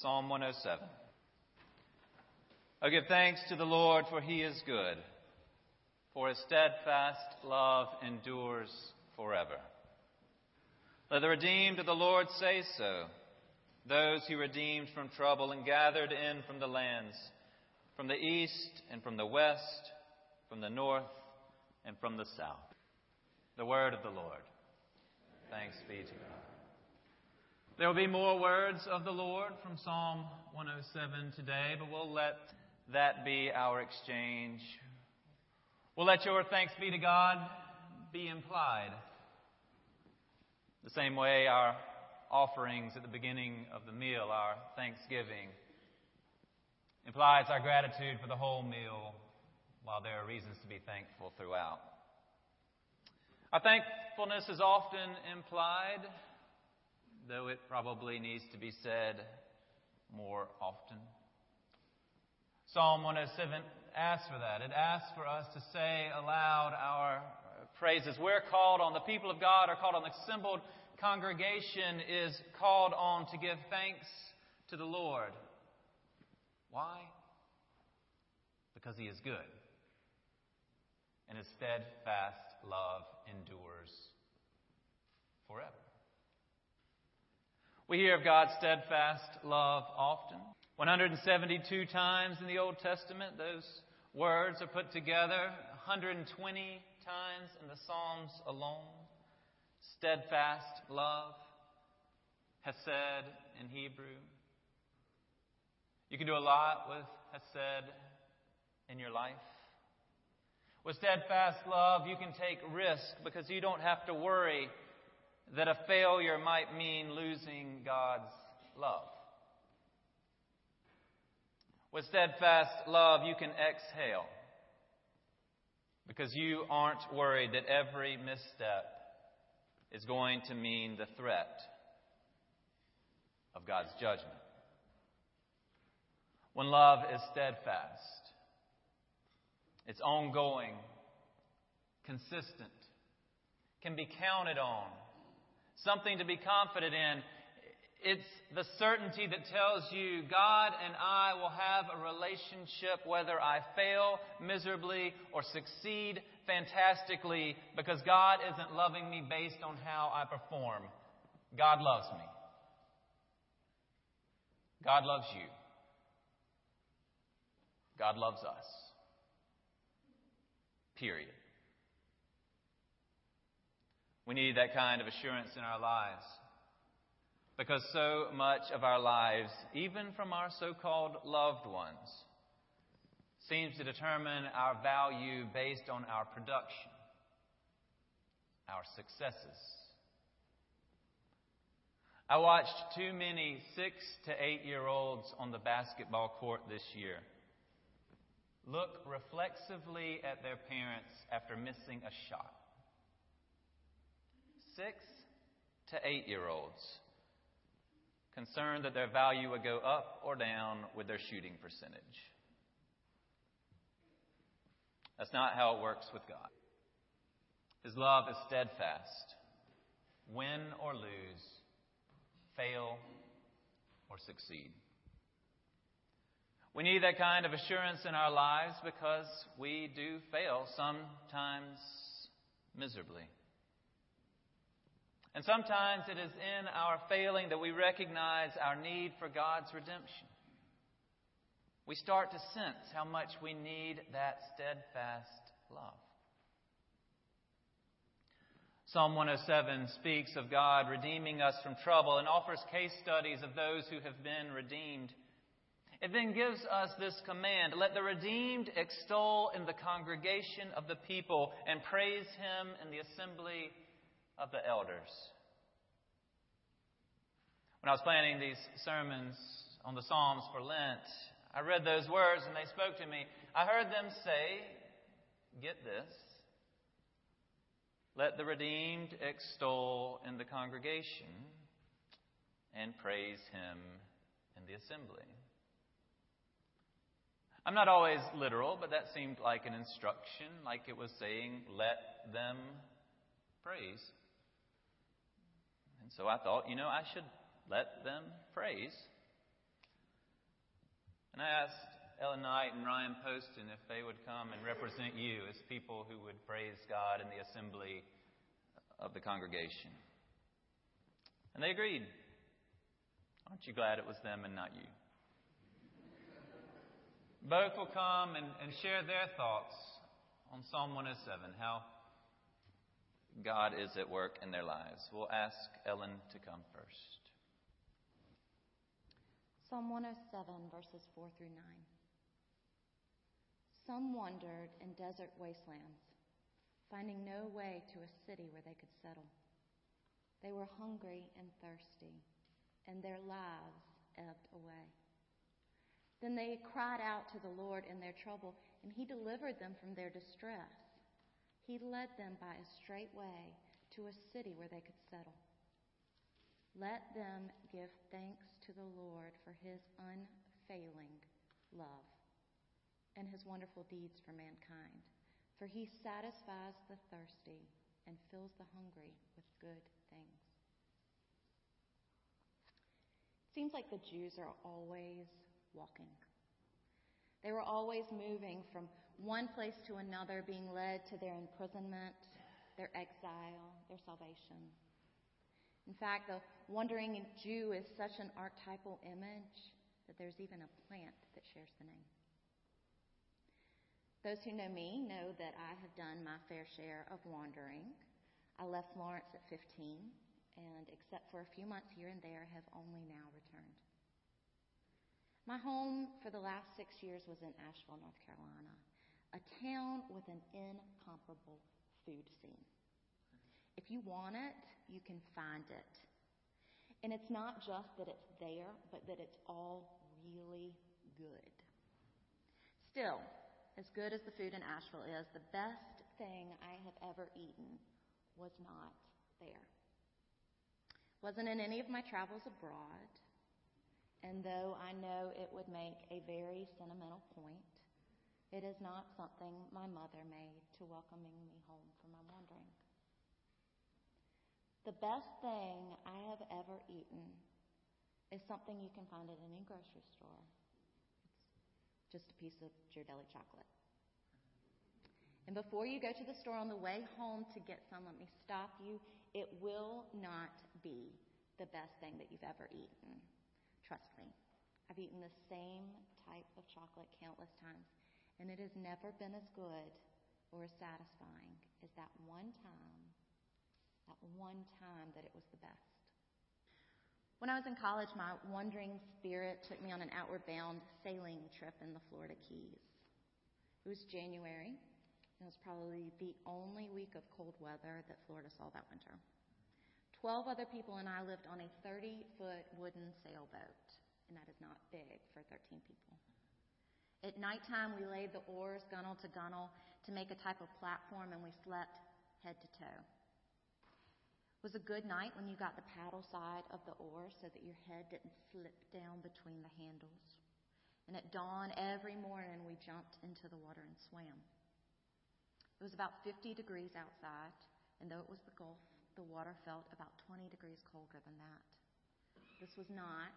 Psalm 107. Oh, give thanks to the Lord, for he is good, for his steadfast love endures forever. Let the redeemed of the Lord say so, those he redeemed from trouble and gathered in from the lands, from the east and from the west, from the north and from the south. The word of the Lord. Thanks be to God. There will be more words of the Lord from Psalm 107 today, but we'll let that be our exchange. We'll let your thanks be to God be implied. The same way our offerings at the beginning of the meal, our thanksgiving, implies our gratitude for the whole meal, while there are reasons to be thankful throughout. Our thankfulness is often implied, though it probably needs to be said more often. Psalm 107 asks for that. It asks for us to say aloud our praises. We're called on, the people of God are called on, the assembled congregation is called on to give thanks to the Lord. Why? Because He is good. And His steadfast love endures forever. We hear of God's steadfast love often. 172 times in the Old Testament, those words are put together. 120 times in the Psalms alone. Steadfast love, Hesed in Hebrew. You can do a lot with Hesed in your life. With steadfast love, you can take risk because you don't have to worry that a failure might mean losing God's love. With steadfast love, you can exhale because you aren't worried that every misstep is going to mean the threat of God's judgment. When love is steadfast, it's ongoing, consistent, can be counted on, something to be confident in it's the certainty that tells you God and I will have a relationship whether I fail miserably or succeed fantastically because God isn't loving me based on how I perform. God loves me. God loves you. God loves us. Period. We need that kind of assurance in our lives. Because so much of our lives, even from our so called loved ones, seems to determine our value based on our production, our successes. I watched too many six to eight year olds on the basketball court this year look reflexively at their parents after missing a shot. Six to eight year olds concerned that their value would go up or down with their shooting percentage. That's not how it works with God. His love is steadfast. Win or lose, fail or succeed. We need that kind of assurance in our lives because we do fail, sometimes miserably. And sometimes it is in our failing that we recognize our need for God's redemption. We start to sense how much we need that steadfast love. Psalm 107 speaks of God redeeming us from trouble and offers case studies of those who have been redeemed. It then gives us this command let the redeemed extol in the congregation of the people and praise him in the assembly of the elders. When I was planning these sermons on the Psalms for Lent, I read those words and they spoke to me. I heard them say, Get this. Let the redeemed extol in the congregation and praise him in the assembly. I'm not always literal, but that seemed like an instruction, like it was saying, let them praise. And so I thought, you know, I should let them praise. And I asked Ellen Knight and Ryan Poston if they would come and represent you as people who would praise God in the assembly of the congregation. And they agreed. Aren't you glad it was them and not you? Both will come and, and share their thoughts on Psalm 107, how God is at work in their lives. We'll ask Ellen to come first. Psalm 107, verses 4 through 9. Some wandered in desert wastelands, finding no way to a city where they could settle. They were hungry and thirsty, and their lives ebbed away. Then they cried out to the Lord in their trouble, and He delivered them from their distress. He led them by a straight way to a city where they could settle. Let them give thanks to the Lord for His unfailing love and His wonderful deeds for mankind. For He satisfies the thirsty and fills the hungry with good things. It seems like the Jews are always walking. They were always moving from one place to another, being led to their imprisonment, their exile, their salvation. In fact, the wandering Jew is such an archetypal image that there's even a plant that shares the name. Those who know me know that I have done my fair share of wandering. I left Florence at 15, and except for a few months here and there, have only now returned. My home for the last six years was in Asheville, North Carolina, a town with an incomparable food scene. If you want it, you can find it. And it's not just that it's there, but that it's all really good. Still, as good as the food in Asheville is, the best thing I have ever eaten was not there. Wasn't in any of my travels abroad, and though I know it would make a very sentimental point, it is not something my mother made to welcoming me home from my wandering. The best thing I have ever eaten is something you can find at any grocery store. It's just a piece of Ghirardelli chocolate. And before you go to the store on the way home to get some, let me stop you. It will not be the best thing that you've ever eaten. Trust me. I've eaten the same type of chocolate countless times, and it has never been as good or as satisfying as that one time, that one time that it was the best. When I was in college, my wandering spirit took me on an outward bound sailing trip in the Florida Keys. It was January. And it was probably the only week of cold weather that Florida saw that winter. Twelve other people and I lived on a 30 foot wooden sailboat, and that is not big for 13 people. At nighttime, we laid the oars gunwale to gunwale to make a type of platform, and we slept head to toe. It was a good night when you got the paddle side of the oar so that your head didn't slip down between the handles. And at dawn every morning, we jumped into the water and swam. It was about 50 degrees outside, and though it was the Gulf, the water felt about 20 degrees colder than that. This was not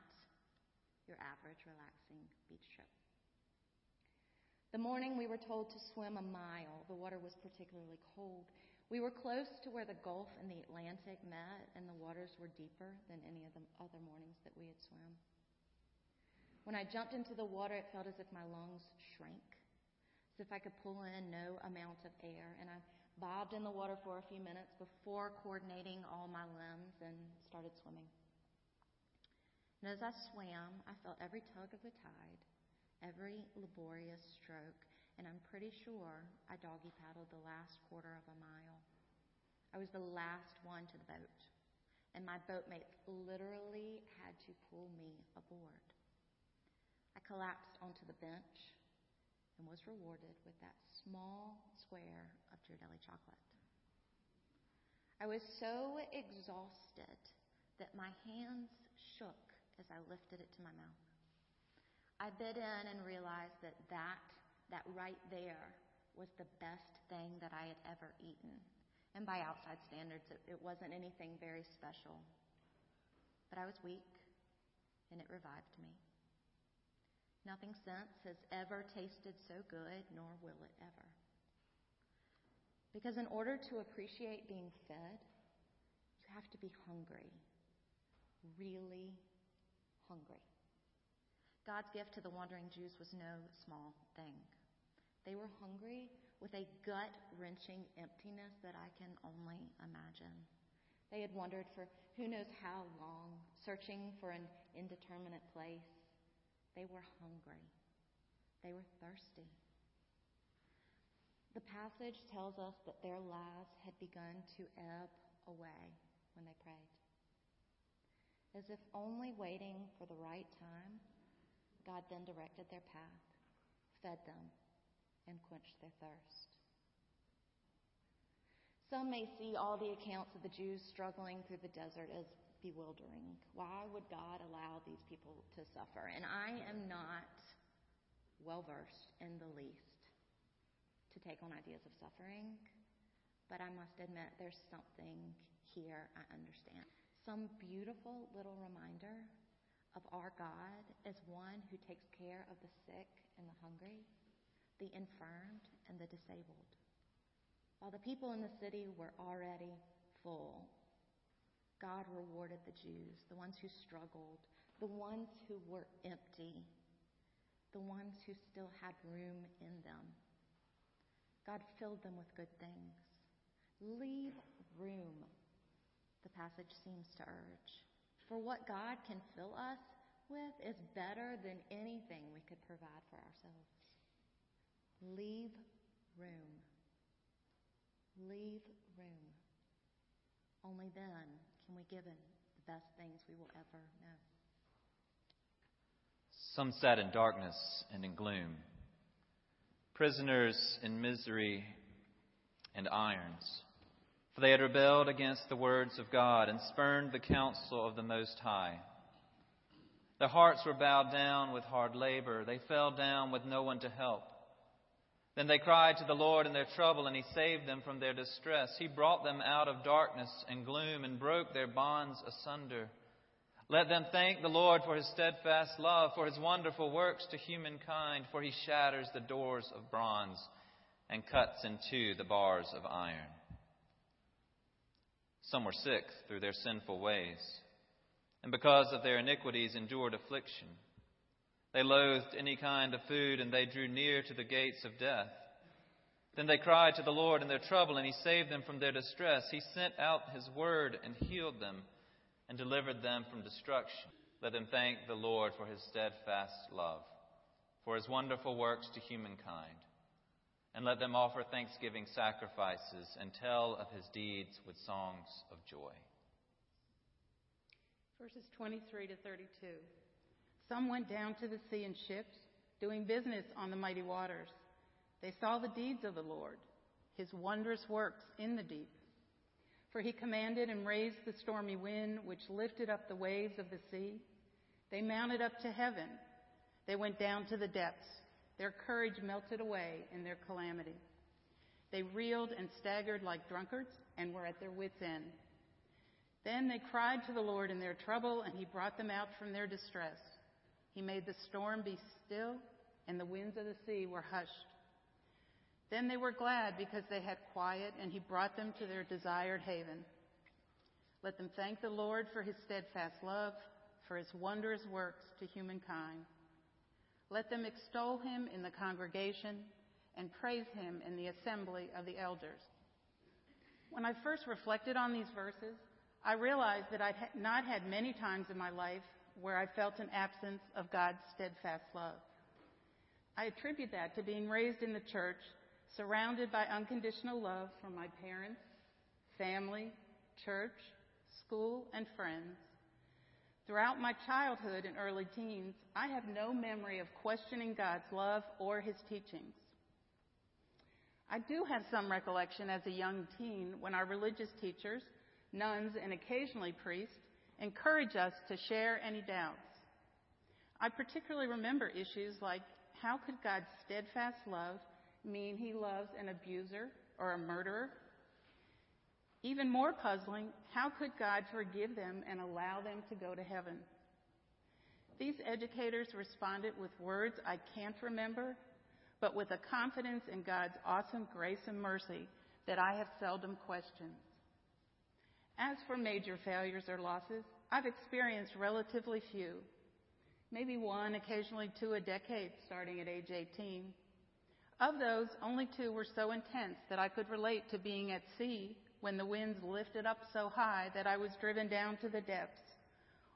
your average relaxing beach trip. The morning we were told to swim a mile, the water was particularly cold. We were close to where the Gulf and the Atlantic met, and the waters were deeper than any of the other mornings that we had swum. When I jumped into the water, it felt as if my lungs shrank, as if I could pull in no amount of air, and I bobbed in the water for a few minutes before coordinating all my limbs and started swimming. And as I swam, I felt every tug of the tide, every laborious stroke, and I'm pretty sure I doggy paddled the last quarter of a mile. I was the last one to the boat, and my boatmates literally had to pull me aboard. I collapsed onto the bench and was rewarded with that small square Ghirardelli chocolate. I was so exhausted that my hands shook as I lifted it to my mouth. I bit in and realized that that, that right there was the best thing that I had ever eaten. And by outside standards, it, it wasn't anything very special. But I was weak, and it revived me. Nothing since has ever tasted so good, nor will it ever. Because in order to appreciate being fed, you have to be hungry. Really hungry. God's gift to the wandering Jews was no small thing. They were hungry with a gut wrenching emptiness that I can only imagine. They had wandered for who knows how long, searching for an indeterminate place. They were hungry. They were thirsty. Passage tells us that their lives had begun to ebb away when they prayed. As if only waiting for the right time, God then directed their path, fed them, and quenched their thirst. Some may see all the accounts of the Jews struggling through the desert as bewildering. Why would God allow these people to suffer? And I am not well versed in the least to take on ideas of suffering, but I must admit there's something here I understand. Some beautiful little reminder of our God as one who takes care of the sick and the hungry, the infirmed and the disabled. While the people in the city were already full, God rewarded the Jews, the ones who struggled, the ones who were empty, the ones who still had room in them. God filled them with good things. Leave room, the passage seems to urge. For what God can fill us with is better than anything we could provide for ourselves. Leave room. Leave room. Only then can we give Him the best things we will ever know. Some sat in darkness and in gloom, prisoners in misery and irons. For they had rebelled against the words of God and spurned the counsel of the Most High. Their hearts were bowed down with hard labor. They fell down with no one to help. Then they cried to the Lord in their trouble, and He saved them from their distress. He brought them out of darkness and gloom and broke their bonds asunder. Let them thank the Lord for His steadfast love, for His wonderful works to humankind, for He shatters the doors of bronze and cuts in two the bars of iron. Some were sick through their sinful ways, and because of their iniquities endured affliction. They loathed any kind of food, and they drew near to the gates of death. Then they cried to the Lord in their trouble, and He saved them from their distress. He sent out His word and healed them and delivered them from destruction. Let them thank the Lord for His steadfast love, for His wonderful works to humankind. And let them offer thanksgiving sacrifices and tell of His deeds with songs of joy. Verses 23 to 32. Some went down to the sea in ships, doing business on the mighty waters. They saw the deeds of the Lord, his wondrous works in the deep. For he commanded and raised the stormy wind, which lifted up the waves of the sea. They mounted up to heaven. They went down to the depths. Their courage melted away in their calamity. They reeled and staggered like drunkards and were at their wits' end. Then they cried to the Lord in their trouble, and he brought them out from their distress. He made the storm be still, and the winds of the sea were hushed. Then they were glad because they had quiet, and he brought them to their desired haven. Let them thank the Lord for his steadfast love, for his wondrous works to humankind. Let them extol him in the congregation and praise him in the assembly of the elders. When I first reflected on these verses, I realized that I'd not had many times in my life where I felt an absence of God's steadfast love. I attribute that to being raised in the church, surrounded by unconditional love from my parents, family, church, school, and friends. Throughout my childhood and early teens, I have no memory of questioning God's love or His teachings. I do have some recollection as a young teen when our religious teachers, nuns, and occasionally priests encourage us to share any doubts. I particularly remember issues like how could God's steadfast love mean he loves an abuser or a murderer? Even more puzzling, how could God forgive them and allow them to go to heaven? These educators responded with words I can't remember, but with a confidence in God's awesome grace and mercy that I have seldom questioned. As for major failures or losses, I've experienced relatively few. Maybe one, occasionally two a decade, starting at age 18. Of those, only two were so intense that I could relate to being at sea when the winds lifted up so high that I was driven down to the depths.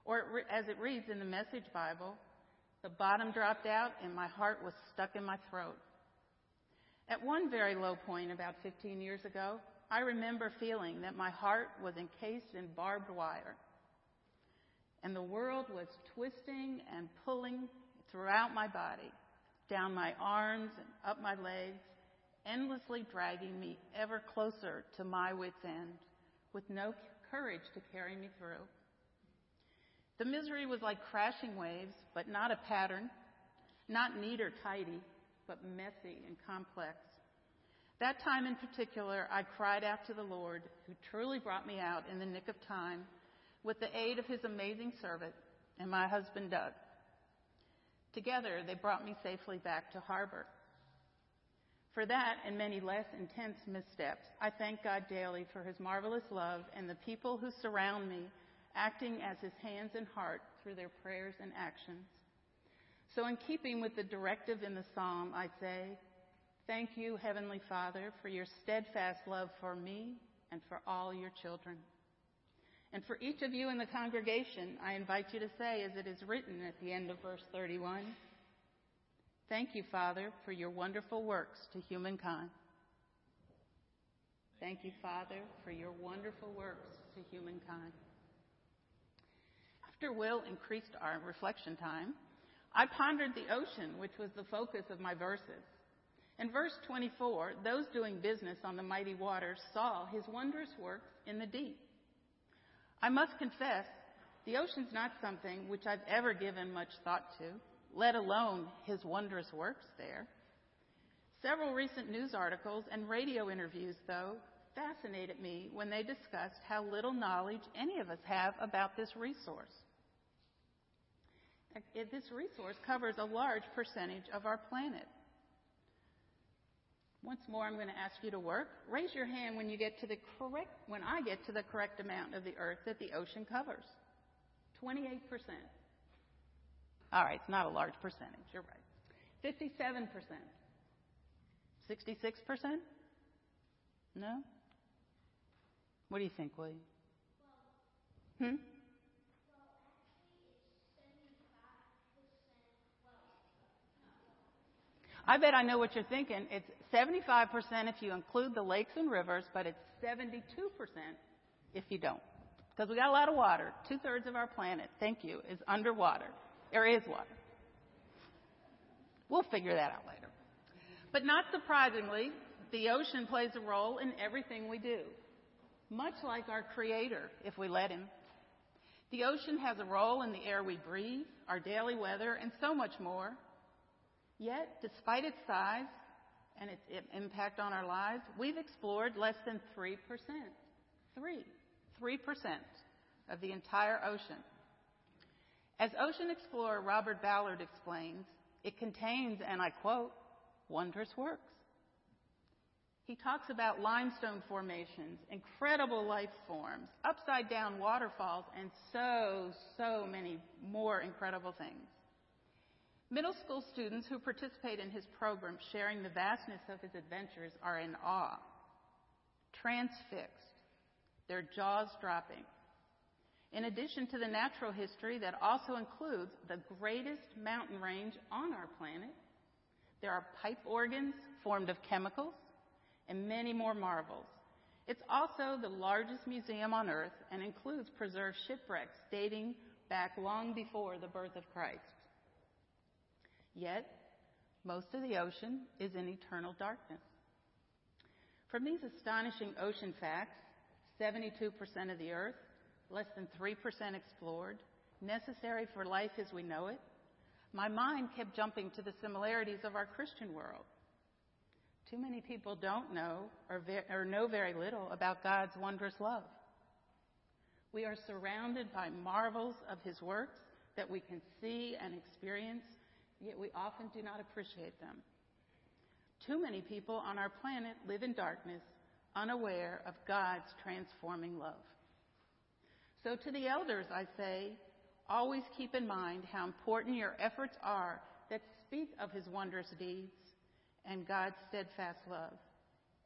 Or as it reads in the Message Bible, the bottom dropped out and my heart was stuck in my throat. At one very low point about 15 years ago, I remember feeling that my heart was encased in barbed wire. And the world was twisting and pulling throughout my body, down my arms and up my legs, endlessly dragging me ever closer to my wits' end, with no courage to carry me through. The misery was like crashing waves, but not a pattern, not neat or tidy, but messy and complex. That time in particular, I cried out to the Lord, who truly brought me out in the nick of time with the aid of his amazing servant and my husband Doug. Together, they brought me safely back to harbor. For that and many less intense missteps, I thank God daily for his marvelous love and the people who surround me, acting as his hands and heart through their prayers and actions. So, in keeping with the directive in the psalm, I say, Thank you, Heavenly Father, for your steadfast love for me and for all your children. And for each of you in the congregation, I invite you to say, as it is written at the end of verse 31, Thank you, Father, for your wonderful works to humankind. Thank you, Father, for your wonderful works to humankind. After Will increased our reflection time, I pondered the ocean, which was the focus of my verses. In verse 24, those doing business on the mighty waters saw his wondrous works in the deep. I must confess, the ocean's not something which I've ever given much thought to, let alone his wondrous works there. Several recent news articles and radio interviews, though, fascinated me when they discussed how little knowledge any of us have about this resource. This resource covers a large percentage of our planet. Once more, I'm going to ask you to work. Raise your hand when you get to the correct, when I get to the correct amount of the earth that the ocean covers. 28%. All right, it's not a large percentage. You're right. 57%. 66%? No? What do you think, William? Hmm? I bet I know what you're thinking. It's 75% if you include the lakes and rivers, but it's 72% if you don't. Because we got a lot of water. Two thirds of our planet, thank you, is underwater. There is water. We'll figure that out later. But not surprisingly, the ocean plays a role in everything we do, much like our Creator, if we let Him. The ocean has a role in the air we breathe, our daily weather, and so much more. Yet, despite its size and its impact on our lives, we've explored less than 3%. 3. 3% of the entire ocean. As ocean explorer Robert Ballard explains, it contains, and I quote, wondrous works. He talks about limestone formations, incredible life forms, upside down waterfalls, and so, so many more incredible things. Middle school students who participate in his program sharing the vastness of his adventures are in awe, transfixed, their jaws dropping. In addition to the natural history that also includes the greatest mountain range on our planet, there are pipe organs formed of chemicals and many more marvels. It's also the largest museum on earth and includes preserved shipwrecks dating back long before the birth of Christ. Yet, most of the ocean is in eternal darkness. From these astonishing ocean facts, 72% of the earth, less than 3% explored, necessary for life as we know it, my mind kept jumping to the similarities of our Christian world. Too many people don't know or, ve- or know very little about God's wondrous love. We are surrounded by marvels of His works that we can see and experience, yet we often do not appreciate them. Too many people on our planet live in darkness, unaware of God's transforming love. So to the elders, I say, always keep in mind how important your efforts are that speak of his wondrous deeds and God's steadfast love.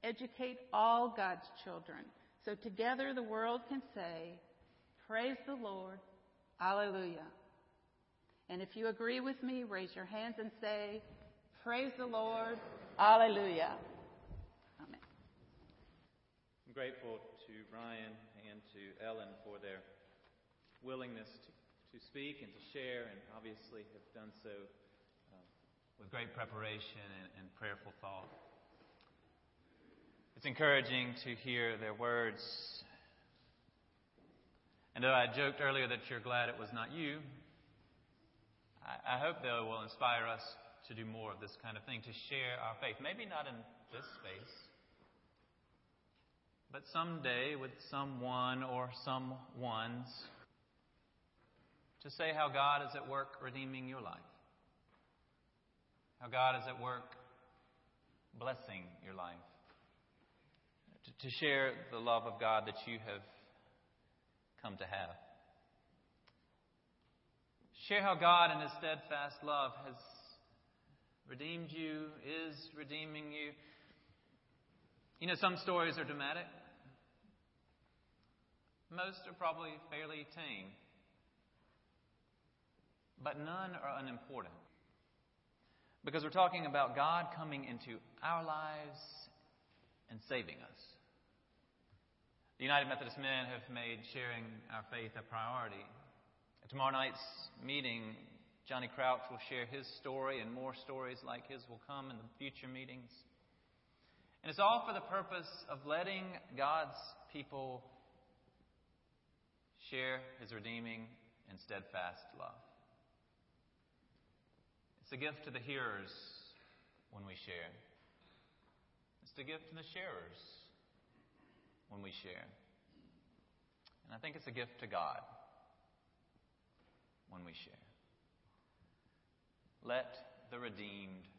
Educate all God's children so together the world can say, Praise the Lord, Alleluia. And if you agree with me, raise your hands and say, Praise the Lord, Alleluia. Amen. I'm grateful to Ryan and to Ellen for their willingness to, to speak and to share, and obviously have done so uh, with great preparation and, and prayerful thought. It's encouraging to hear their words. And though I joked earlier that you're glad it was not you, I, I hope they will inspire us to do more of this kind of thing, to share our faith. Maybe not in this space, but someday with someone or some ones to say how God is at work redeeming your life, how God is at work blessing your life, to share the love of God that you have come to have. Share how God, in His steadfast love, has redeemed you, is redeeming you. You know, some stories are dramatic, most are probably fairly tame but none are unimportant. Because we're talking about God coming into our lives and saving us. The United Methodist Men have made sharing our faith a priority. Tomorrow night's meeting, Johnny Crouch will share his story, and more stories like his will come in the future meetings. And it's all for the purpose of letting God's people share his redeeming and steadfast love. It's a gift to the hearers when we share. It's a gift to the sharers when we share. And I think it's a gift to God when we share. Let the redeemed.